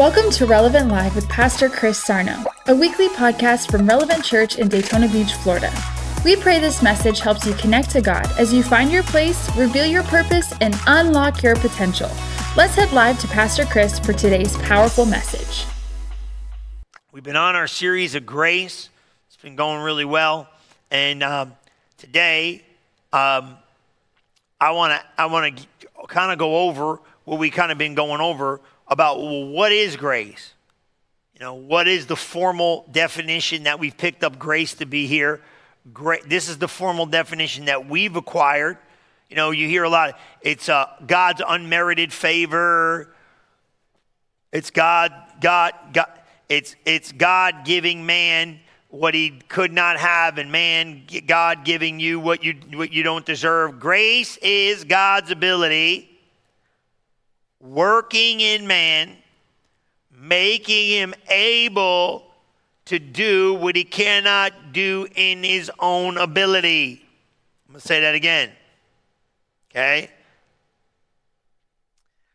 Welcome to Relevant Live with Pastor Chris Sarno, a weekly podcast from Relevant Church in Daytona Beach, Florida. We pray this message helps you connect to God as you find your place, reveal your purpose, and unlock your potential. Let's head live to Pastor Chris for today's powerful message. We've been on our series of grace, it's been going really well. And um, today, um, I want to I want to kind of go over what we kind of been going over about well, what is grace? You know, what is the formal definition that we've picked up grace to be here? Great. This is the formal definition that we've acquired. You know, you hear a lot. Of, it's uh, God's unmerited favor. It's God, God, God. It's it's God giving man what he could not have, and man, God giving you what you what you don't deserve. Grace is God's ability working in man, making him able to do what he cannot do in his own ability. I'm going to say that again. Okay?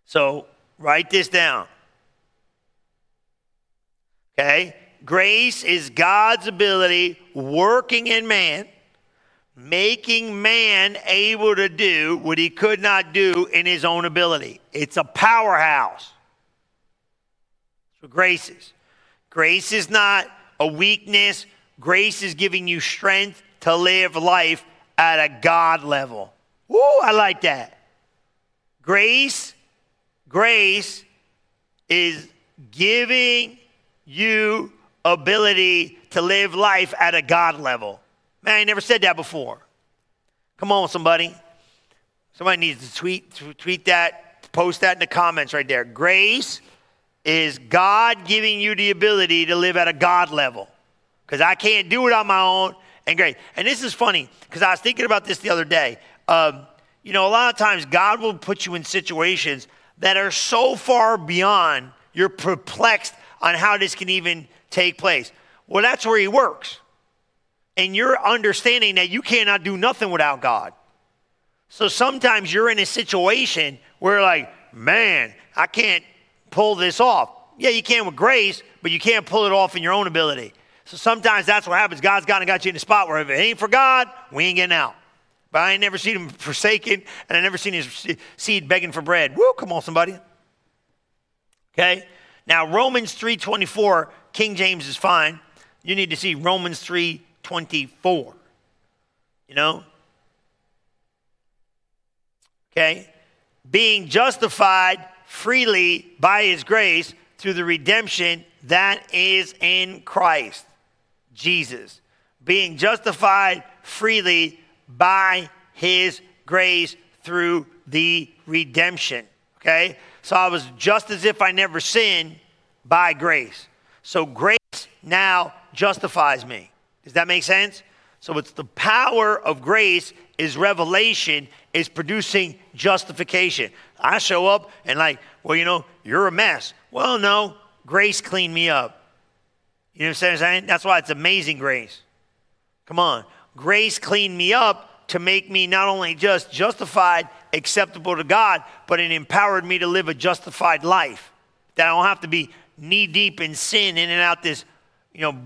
So write this down. Okay? Grace is God's ability working in man making man able to do what he could not do in his own ability. It's a powerhouse. What grace is. Grace is not a weakness, grace is giving you strength to live life at a God level. Woo, I like that. Grace, grace is giving you ability to live life at a God level. Man, I never said that before. Come on, somebody. Somebody needs to tweet, tweet that, post that in the comments right there. Grace is God giving you the ability to live at a God level. Because I can't do it on my own. And great. And this is funny because I was thinking about this the other day. Um, you know, a lot of times God will put you in situations that are so far beyond you're perplexed on how this can even take place. Well, that's where He works and you're understanding that you cannot do nothing without God. So sometimes you're in a situation where, like, man, I can't pull this off. Yeah, you can with grace, but you can't pull it off in your own ability. So sometimes that's what happens. God's kind of got you in a spot where if it ain't for God, we ain't getting out. But I ain't never seen him forsaken, and I never seen his seed begging for bread. Woo, come on, somebody. Okay? Now, Romans 3.24, King James is fine. You need to see Romans 3 24. You know? Okay? Being justified freely by his grace through the redemption that is in Christ Jesus. Being justified freely by his grace through the redemption. Okay? So I was just as if I never sinned by grace. So grace now justifies me. Does that make sense? So it's the power of grace is revelation is producing justification. I show up and like, well, you know, you're a mess. Well, no, grace cleaned me up. You know what I'm saying? That's why it's amazing grace. Come on. Grace cleaned me up to make me not only just justified, acceptable to God, but it empowered me to live a justified life. That I don't have to be knee deep in sin in and out this, you know,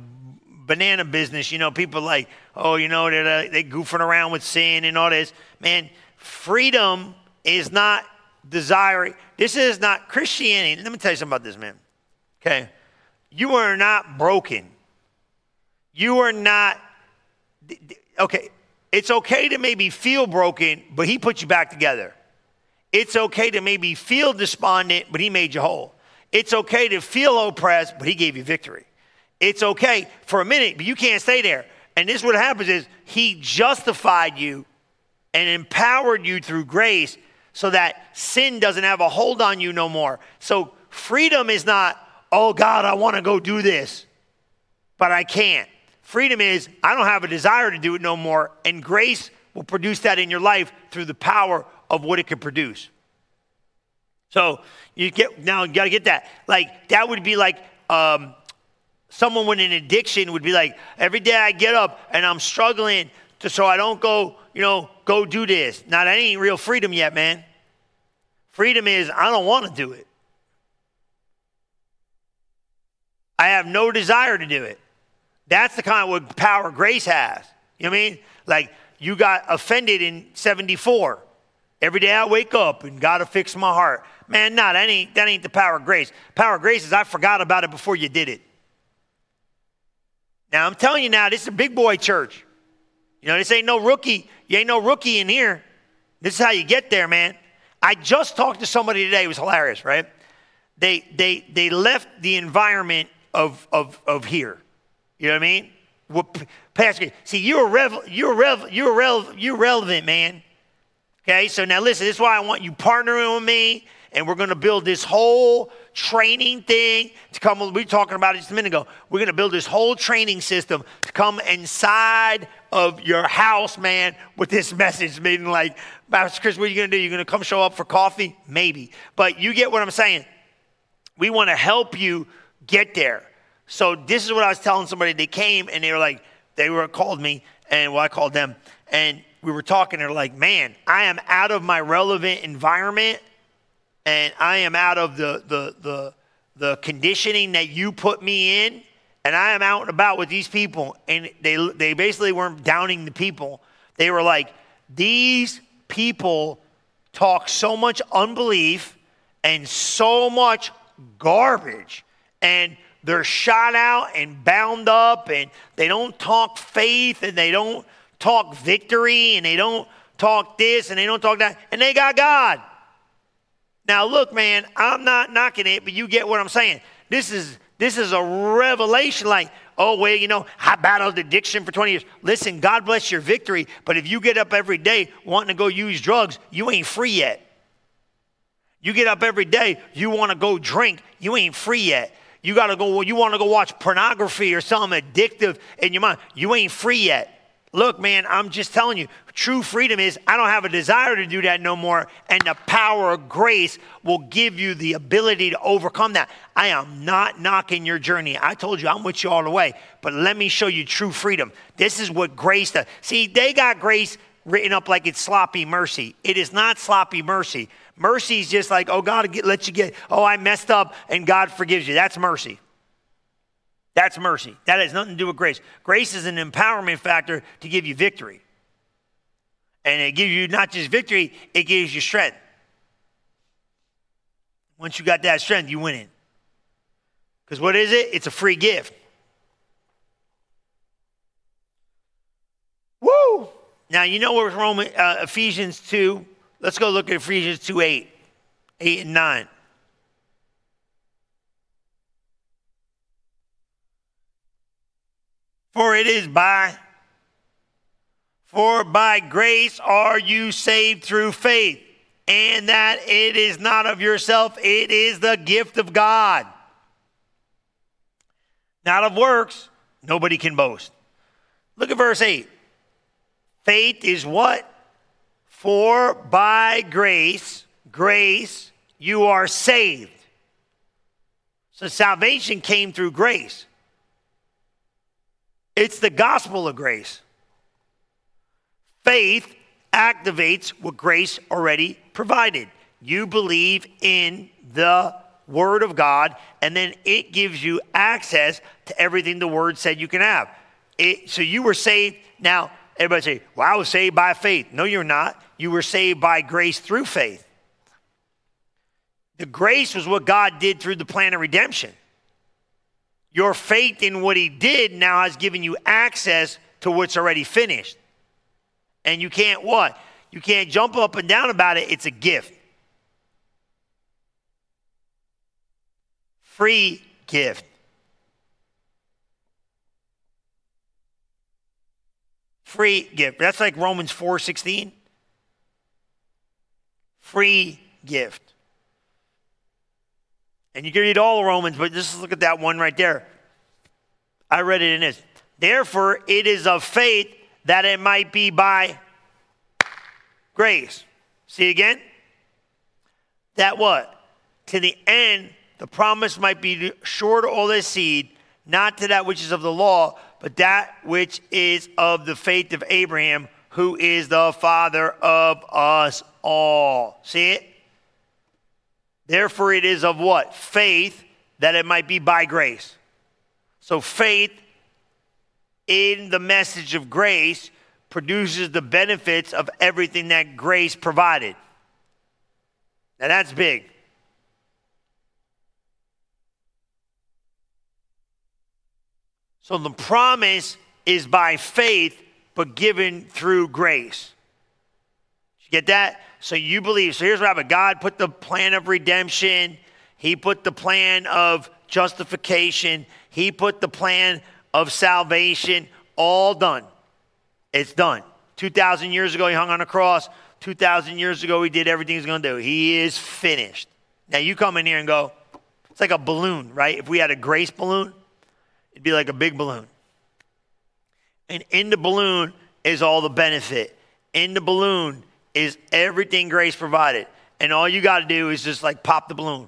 banana business, you know, people like, oh, you know, they're, uh, they goofing around with sin and all this. Man, freedom is not desiring. This is not Christianity. Let me tell you something about this, man. Okay. You are not broken. You are not, okay. It's okay to maybe feel broken, but he put you back together. It's okay to maybe feel despondent, but he made you whole. It's okay to feel oppressed, but he gave you victory. It's okay for a minute, but you can't stay there. And this what happens is he justified you and empowered you through grace so that sin doesn't have a hold on you no more. So freedom is not, oh God, I want to go do this, but I can't. Freedom is, I don't have a desire to do it no more, and grace will produce that in your life through the power of what it can produce. So you get now you got to get that. Like that would be like um, someone with an addiction would be like, every day I get up and I'm struggling to, so I don't go, you know, go do this. Now, that ain't real freedom yet, man. Freedom is, I don't want to do it. I have no desire to do it. That's the kind of power grace has. You know what I mean? Like you got offended in 74. Every day I wake up and God to fix my heart. Man, no, that ain't, that ain't the power of grace. Power of grace is I forgot about it before you did it. Now I'm telling you now, this is a big boy church. You know, this ain't no rookie. You ain't no rookie in here. This is how you get there, man. I just talked to somebody today. It was hilarious, right? They they they left the environment of of of here. You know what I mean? What, Pastor, see, you're rev, you're rev, you're rev, you're relevant, man. Okay, so now listen. This is why I want you partnering with me, and we're going to build this whole training thing to come. We were talking about it just a minute ago. We're going to build this whole training system to come inside of your house, man, with this message. Meaning, like, Pastor Chris, what are you going to do? You're going to come show up for coffee? Maybe. But you get what I'm saying. We want to help you get there. So this is what I was telling somebody. They came and they were like, they were called me, and well, I called them, and we were talking. They're like, man, I am out of my relevant environment, and I am out of the the the the conditioning that you put me in, and I am out and about with these people, and they they basically weren't downing the people. They were like, these people talk so much unbelief and so much garbage. And they're shot out and bound up, and they don't talk faith, and they don't talk victory, and they don't talk this, and they don't talk that, and they got God. Now, look, man, I'm not knocking it, but you get what I'm saying. This is this is a revelation. Like, oh well, you know, I battled addiction for 20 years. Listen, God bless your victory, but if you get up every day wanting to go use drugs, you ain't free yet. You get up every day, you want to go drink, you ain't free yet. You got to go, you want to go watch pornography or something addictive in your mind, you ain't free yet. Look, man, I'm just telling you, true freedom is I don't have a desire to do that no more, and the power of grace will give you the ability to overcome that. I am not knocking your journey. I told you I'm with you all the way, but let me show you true freedom. This is what grace does. See, they got grace written up like it's sloppy mercy. It is not sloppy mercy. Mercy is just like, oh, God let you get, oh, I messed up and God forgives you. That's mercy. That's mercy. That has nothing to do with grace. Grace is an empowerment factor to give you victory. And it gives you not just victory, it gives you strength. Once you got that strength, you win it. Because what is it? It's a free gift. Woo! Now, you know what Roman, uh, Ephesians 2 Let's go look at Ephesians 2 8, 8 and 9. For it is by for by grace are you saved through faith, and that it is not of yourself, it is the gift of God. Not of works, nobody can boast. Look at verse 8. Faith is what? For by grace, grace, you are saved. So salvation came through grace. It's the gospel of grace. Faith activates what grace already provided. You believe in the Word of God, and then it gives you access to everything the Word said you can have. It, so you were saved. Now, everybody say, Well, I was saved by faith. No, you're not. You were saved by grace through faith. The grace was what God did through the plan of redemption. Your faith in what He did now has given you access to what's already finished. And you can't what? You can't jump up and down about it. It's a gift. Free gift. Free gift. That's like Romans 4 16 free gift. And you can read all Romans, but just look at that one right there. I read it in this. Therefore, it is of faith that it might be by grace. See again? That what? To the end, the promise might be sure to all their seed, not to that which is of the law, but that which is of the faith of Abraham, who is the father of us all. See it? Therefore, it is of what? Faith that it might be by grace. So faith in the message of grace produces the benefits of everything that grace provided. Now that's big. So the promise is by faith, but given through grace. Get that? So you believe. So here's what happened God put the plan of redemption, He put the plan of justification, He put the plan of salvation, all done. It's done. 2,000 years ago, He hung on a cross. 2,000 years ago, He did everything He's going to do. He is finished. Now you come in here and go, it's like a balloon, right? If we had a grace balloon, it'd be like a big balloon. And in the balloon is all the benefit. In the balloon is everything grace provided. And all you got to do is just like pop the balloon.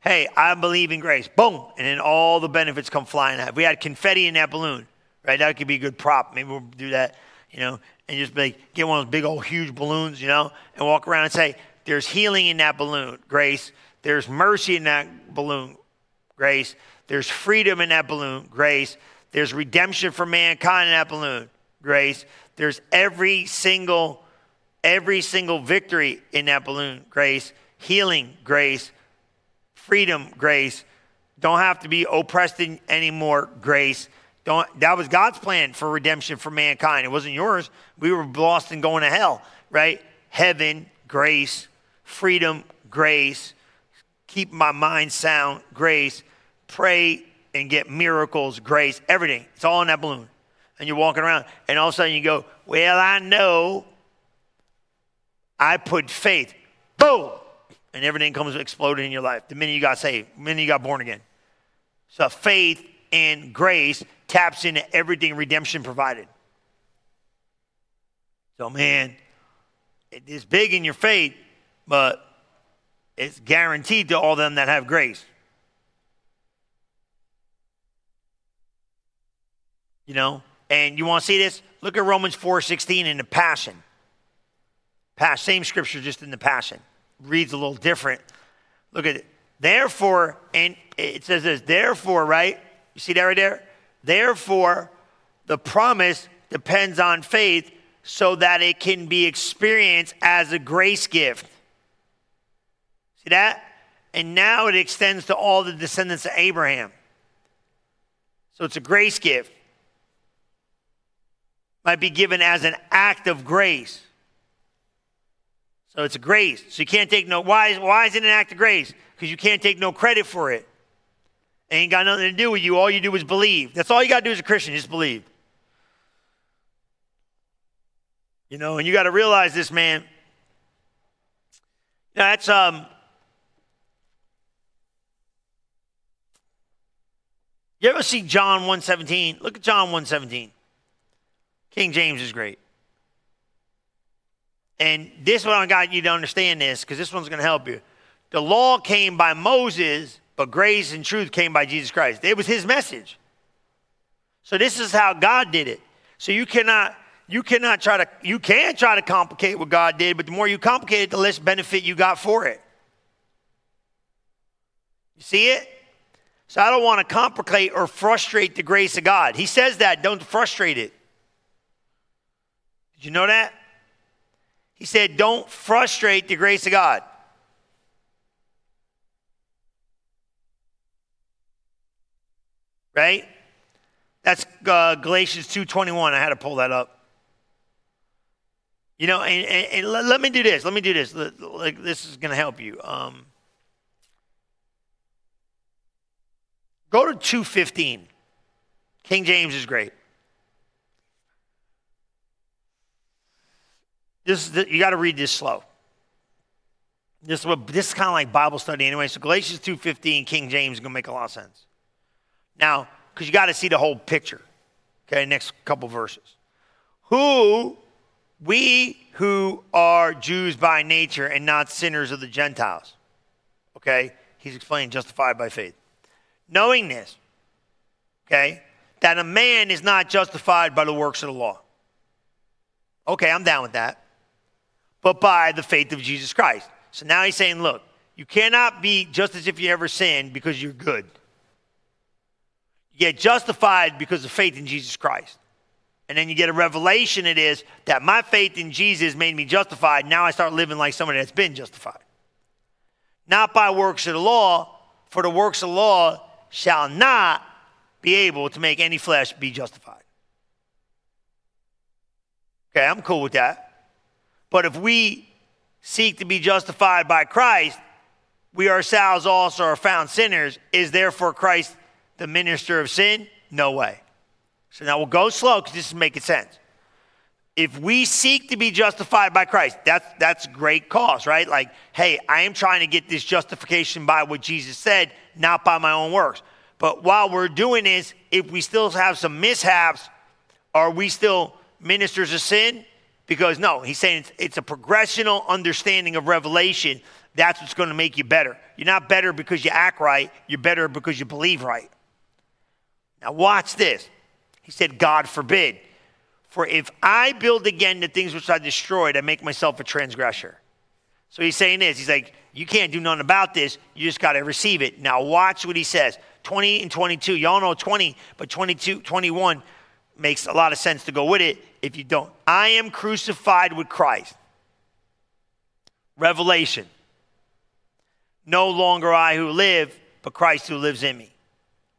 Hey, I believe in grace. Boom. And then all the benefits come flying out. If we had confetti in that balloon, right, that could be a good prop. Maybe we'll do that, you know, and just like get one of those big old huge balloons, you know, and walk around and say, there's healing in that balloon, grace. There's mercy in that balloon, grace. There's freedom in that balloon, grace. There's redemption for mankind in that balloon, grace. There's every single, every single victory in that balloon, grace. Healing, grace. Freedom, grace. Don't have to be oppressed anymore, grace. Don't, that was God's plan for redemption for mankind. It wasn't yours. We were lost and going to hell, right? Heaven, grace, freedom, grace, keep my mind sound, grace, pray and get miracles, grace, everything. It's all in that balloon. And you're walking around, and all of a sudden you go, Well, I know I put faith. Boom! And everything comes exploding in your life the minute you got saved, the minute you got born again. So faith and grace taps into everything redemption provided. So, man, it is big in your faith, but it's guaranteed to all them that have grace. You know, and you want to see this? Look at Romans 4:16 in the Passion. Same scripture, just in the Passion. Reads a little different. Look at it. Therefore, and it says this, therefore, right? You see that right there? Therefore, the promise depends on faith so that it can be experienced as a grace gift. See that? And now it extends to all the descendants of Abraham. So it's a grace gift might be given as an act of grace. So it's a grace. So you can't take no. Why, is why is it an act of grace? Because you can't take no credit for it. it. Ain't got nothing to do with you. All you do is believe. That's all you got to do as a Christian, just believe. You know, and you got to realize this, man. Now That's um. You ever see John 117? Look at John 117. King James is great. And this one I got you to understand this because this one's going to help you. The law came by Moses, but grace and truth came by Jesus Christ. It was his message. So this is how God did it. So you cannot you cannot try to you can try to complicate what God did, but the more you complicate it, the less benefit you got for it. You see it? So I don't want to complicate or frustrate the grace of God. He says that, don't frustrate it. Did you know that? He said, Don't frustrate the grace of God. Right? That's uh, Galatians 2.21. I had to pull that up. You know, and, and, and let, me do this. Let me do this. Like, this is going to help you. Um, go to 215. King James is great. This the, you got to read this slow. This, this is kind of like Bible study anyway. So Galatians 2.15, King James is going to make a lot of sense. Now, because you got to see the whole picture. Okay, next couple verses. Who, we who are Jews by nature and not sinners of the Gentiles. Okay, he's explaining justified by faith. Knowing this, okay, that a man is not justified by the works of the law. Okay, I'm down with that but by the faith of Jesus Christ. So now he's saying, look, you cannot be just as if you ever sinned because you're good. You get justified because of faith in Jesus Christ. And then you get a revelation it is that my faith in Jesus made me justified. Now I start living like somebody that's been justified. Not by works of the law, for the works of the law shall not be able to make any flesh be justified. Okay, I'm cool with that. But if we seek to be justified by Christ, we ourselves also are found sinners. Is therefore Christ the minister of sin? No way. So now we'll go slow because this is making sense. If we seek to be justified by Christ, that's that's great cause, right? Like, hey, I am trying to get this justification by what Jesus said, not by my own works. But while we're doing this, if we still have some mishaps, are we still ministers of sin? Because no, he's saying it's, it's a progressional understanding of revelation. That's what's going to make you better. You're not better because you act right, you're better because you believe right. Now, watch this. He said, God forbid. For if I build again the things which I destroyed, I make myself a transgressor. So he's saying this. He's like, you can't do nothing about this. You just got to receive it. Now watch what he says. 20 and 22. Y'all know 20, but 22, 21 makes a lot of sense to go with it if you don't. I am crucified with Christ. Revelation. No longer I who live, but Christ who lives in me.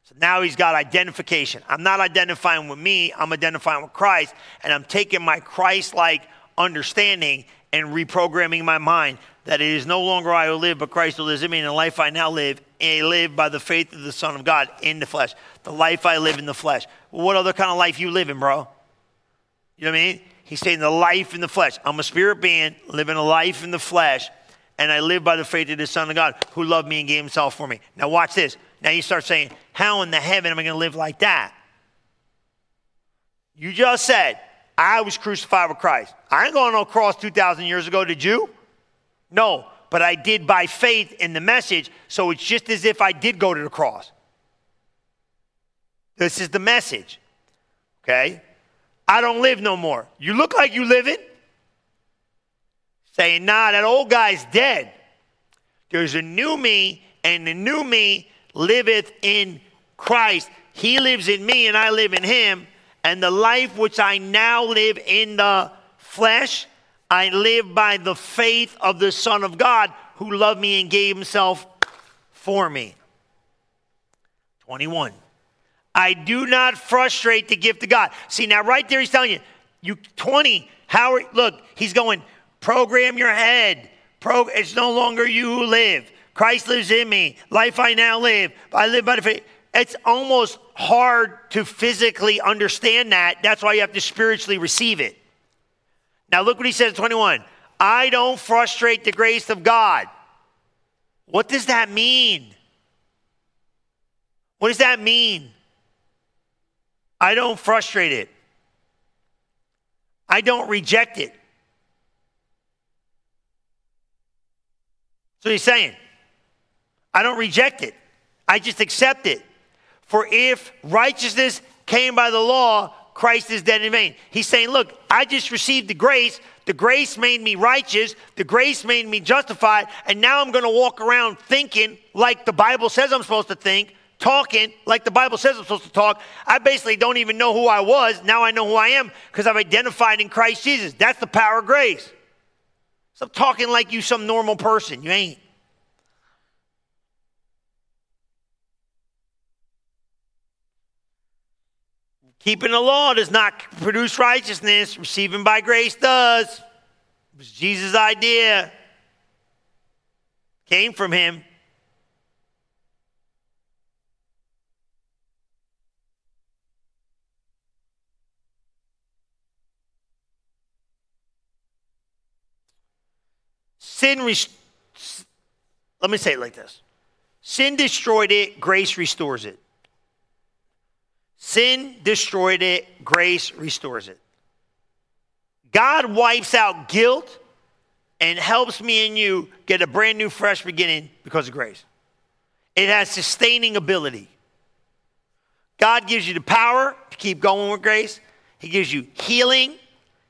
So now he's got identification. I'm not identifying with me, I'm identifying with Christ, and I'm taking my Christ like understanding and reprogramming my mind that it is no longer I who live, but Christ who lives in me, and the life I now live, I live by the faith of the Son of God in the flesh. The life I live in the flesh. What other kind of life you living, bro? You know what I mean? He's saying the life in the flesh. I'm a spirit being living a life in the flesh, and I live by the faith of the Son of God who loved me and gave himself for me. Now watch this. Now you start saying, How in the heaven am I going to live like that? You just said, I was crucified with Christ. I ain't going on no cross 2,000 years ago, did you? No, but I did by faith in the message, so it's just as if I did go to the cross. This is the message, okay? I don't live no more. You look like you living. Saying, nah, that old guy's dead. There's a new me, and the new me liveth in Christ. He lives in me and I live in him. And the life which I now live in the flesh, I live by the faith of the Son of God who loved me and gave himself for me. 21. I do not frustrate the gift of God. See, now right there, he's telling you, you 20, Howard, look, he's going, program your head. Pro, it's no longer you who live. Christ lives in me. Life I now live. I live by the faith. It's almost hard to physically understand that. That's why you have to spiritually receive it. Now, look what he says 21. I don't frustrate the grace of God. What does that mean? What does that mean? I don't frustrate it. I don't reject it. So he's saying, I don't reject it, I just accept it. For if righteousness came by the law, Christ is dead in vain. He's saying, Look, I just received the grace. The grace made me righteous. The grace made me justified. And now I'm going to walk around thinking like the Bible says I'm supposed to think, talking like the Bible says I'm supposed to talk. I basically don't even know who I was. Now I know who I am because I've identified in Christ Jesus. That's the power of grace. Stop talking like you some normal person. You ain't. Keeping the law does not produce righteousness. Receiving by grace does. It was Jesus' idea. Came from him. Sin, let me say it like this Sin destroyed it, grace restores it. Sin destroyed it, grace restores it. God wipes out guilt and helps me and you get a brand new, fresh beginning because of grace. It has sustaining ability. God gives you the power to keep going with grace. He gives you healing.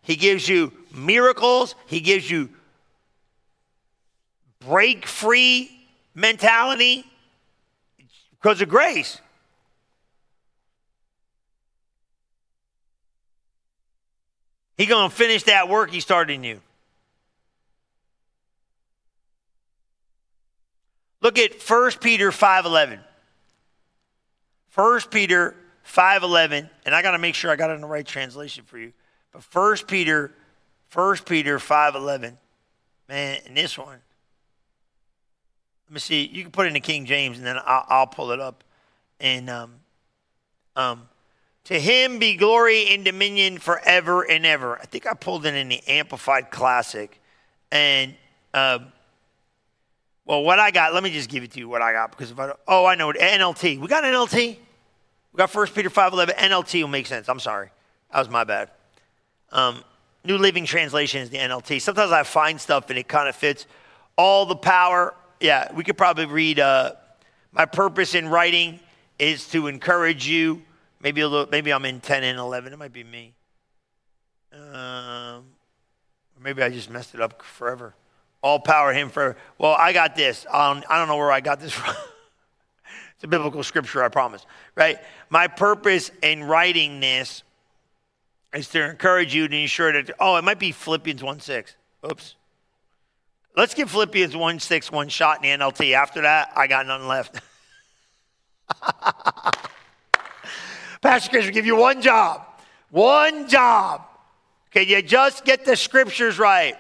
He gives you miracles. He gives you break free mentality because of grace. He going to finish that work he started in you. Look at 1 Peter 5:11. 1 Peter 5:11, and I got to make sure I got it in the right translation for you. But 1 Peter 1 Peter 5:11. Man, and this one let me see. You can put it in the King James, and then I'll, I'll pull it up. And um, um, to him be glory and dominion forever and ever. I think I pulled it in the Amplified Classic, and. Uh, well, what I got, let me just give it to you what I got because if I don't, oh, I know it. NLT. We got NLT? We got 1 Peter 5.11. NLT will make sense. I'm sorry. That was my bad. Um, New Living Translation is the NLT. Sometimes I find stuff and it kind of fits. All the power. Yeah, we could probably read uh, My purpose in writing is to encourage you. Maybe a little, maybe I'm in 10 and 11. It might be me. Um, maybe I just messed it up forever. All power him for. Well, I got this. Um, I don't know where I got this from. it's a biblical scripture, I promise. Right? My purpose in writing this is to encourage you to ensure that. Oh, it might be Philippians 1 6. Oops. Let's give Philippians 1 6 one shot in the NLT. After that, I got nothing left. Pastor Chris will give you one job. One job. Can you just get the scriptures right?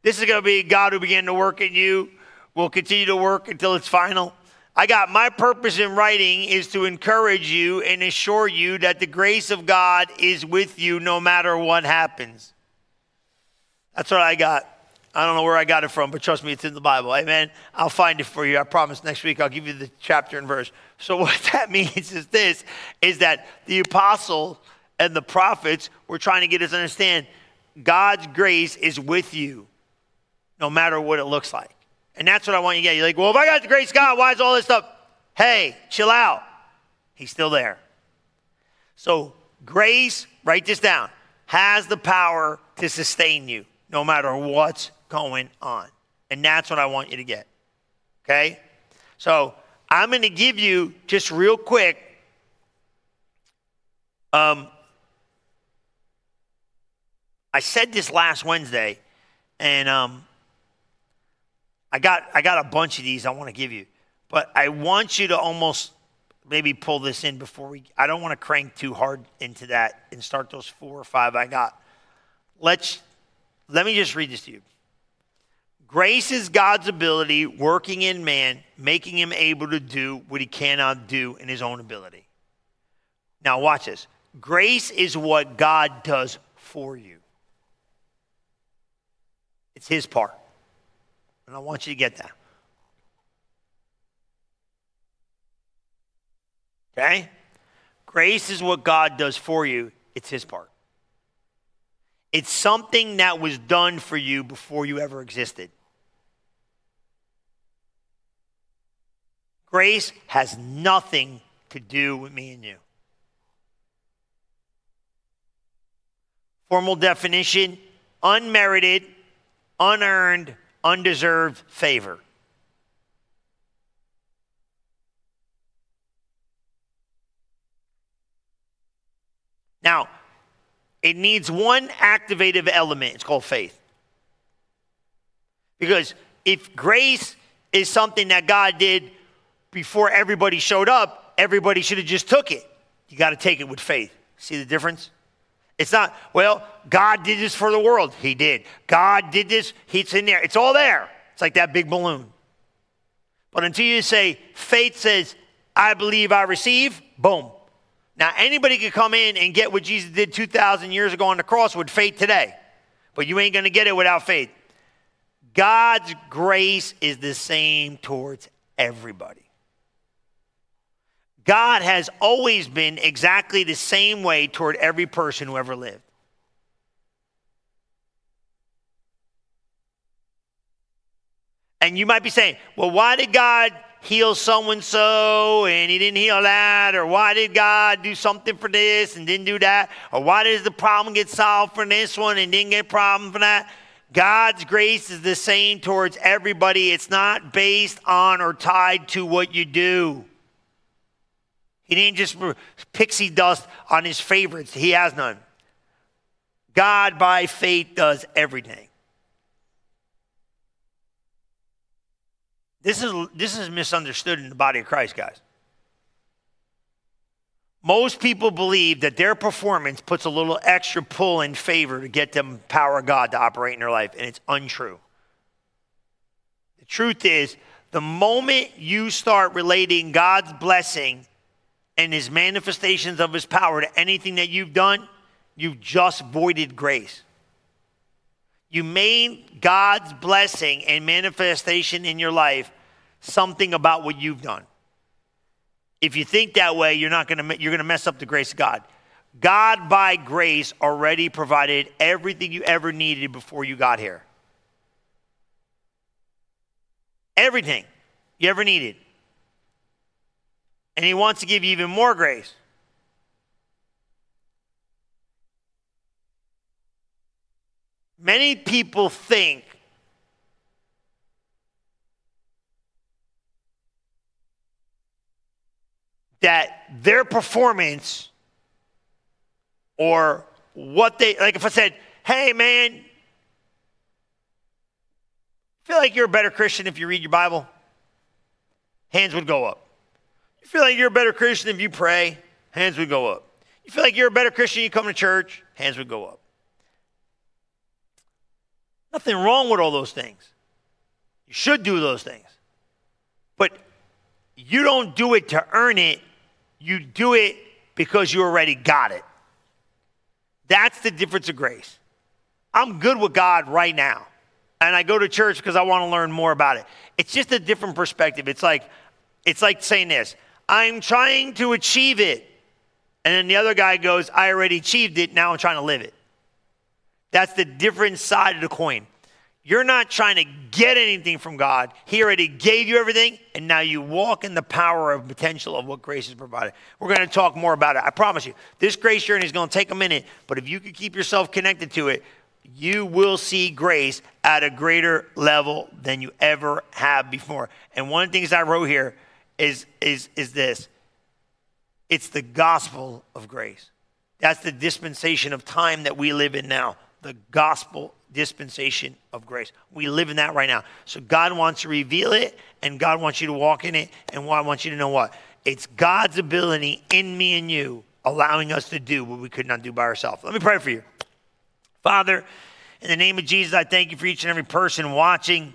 This is going to be God who began to work in you, will continue to work until it's final. I got my purpose in writing is to encourage you and assure you that the grace of God is with you no matter what happens. That's what I got. I don't know where I got it from, but trust me, it's in the Bible. Amen. I'll find it for you. I promise next week I'll give you the chapter and verse. So what that means is this is that the apostle and the prophets were trying to get us to understand God's grace is with you no matter what it looks like. And that's what I want you to get. You're like, well, if I got the grace God, why is all this stuff? Hey, chill out. He's still there. So, grace, write this down, has the power to sustain you no matter what's going on. And that's what I want you to get. Okay? So, I'm going to give you just real quick um, I said this last Wednesday, and um, I got I got a bunch of these I want to give you, but I want you to almost maybe pull this in before we. I don't want to crank too hard into that and start those four or five I got. Let's let me just read this to you. Grace is God's ability working in man, making him able to do what he cannot do in his own ability. Now, watch this. Grace is what God does for you, it's his part. And I want you to get that. Okay? Grace is what God does for you, it's His part. It's something that was done for you before you ever existed. Grace has nothing to do with me and you. Formal definition unmerited, unearned, undeserved favor. Now, it needs one activative element. It's called faith. Because if grace is something that God did before everybody showed up, everybody should have just took it. You got to take it with faith. See the difference? It's not, well, God did this for the world. He did. God did this. It's in there. It's all there. It's like that big balloon. But until you say, faith says, I believe I receive, boom. Now, anybody could come in and get what Jesus did 2,000 years ago on the cross with faith today, but you ain't going to get it without faith. God's grace is the same towards everybody. God has always been exactly the same way toward every person who ever lived. And you might be saying, well, why did God heal so and so and he didn't heal that? Or why did God do something for this and didn't do that? Or why does the problem get solved for this one and didn't get a problem for that? God's grace is the same towards everybody. It's not based on or tied to what you do. He didn't just pixie dust on his favorites, he has none. God by faith does everything. This is, this is misunderstood in the body of Christ, guys. Most people believe that their performance puts a little extra pull in favor to get them power of God to operate in their life, and it's untrue. The truth is, the moment you start relating God's blessing and his manifestations of his power to anything that you've done, you've just voided grace. You made God's blessing and manifestation in your life something about what you've done. If you think that way, you're not going to you're going to mess up the grace of God. God by grace already provided everything you ever needed before you got here. Everything you ever needed. And he wants to give you even more grace. Many people think that their performance or what they like if I said, "Hey man, feel like you're a better Christian if you read your Bible?" Hands would go up. You feel like you're a better Christian if you pray? Hands would go up. You feel like you're a better Christian you come to church? Hands would go up. Nothing wrong with all those things. You should do those things. But you don't do it to earn it. You do it because you already got it. That's the difference of grace. I'm good with God right now. And I go to church because I want to learn more about it. It's just a different perspective. It's like it's like saying this, I'm trying to achieve it. And then the other guy goes, I already achieved it, now I'm trying to live it. That's the different side of the coin. You're not trying to get anything from God. He already gave you everything, and now you walk in the power of potential of what grace has provided. We're going to talk more about it. I promise you. This grace journey is going to take a minute, but if you can keep yourself connected to it, you will see grace at a greater level than you ever have before. And one of the things I wrote here is, is, is this it's the gospel of grace. That's the dispensation of time that we live in now. The gospel dispensation of grace. We live in that right now. So God wants to reveal it, and God wants you to walk in it, and I want you to know what? It's God's ability in me and you allowing us to do what we could not do by ourselves. Let me pray for you. Father, in the name of Jesus, I thank you for each and every person watching.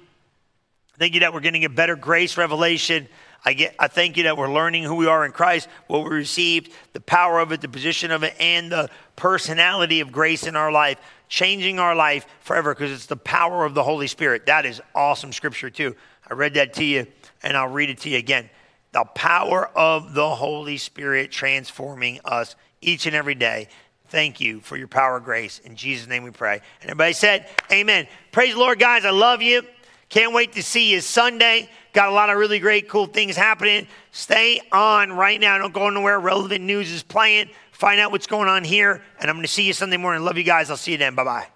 Thank you that we're getting a better grace revelation. I, get, I thank you that we're learning who we are in Christ, what we received, the power of it, the position of it, and the personality of grace in our life changing our life forever because it's the power of the Holy Spirit. That is awesome scripture, too. I read that to you, and I'll read it to you again. The power of the Holy Spirit transforming us each and every day. Thank you for your power of grace. In Jesus' name we pray. And everybody said, Amen. Praise the Lord, guys. I love you. Can't wait to see you Sunday. Got a lot of really great, cool things happening. Stay on right now. Don't go anywhere. Relevant news is playing find out what's going on here. And I'm going to see you Sunday morning. Love you guys. I'll see you then. Bye bye.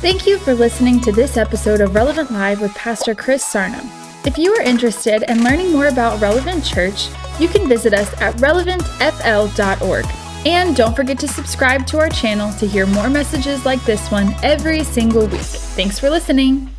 Thank you for listening to this episode of Relevant Live with Pastor Chris Sarno. If you are interested in learning more about Relevant Church, you can visit us at relevantfl.org. And don't forget to subscribe to our channel to hear more messages like this one every single week. Thanks for listening.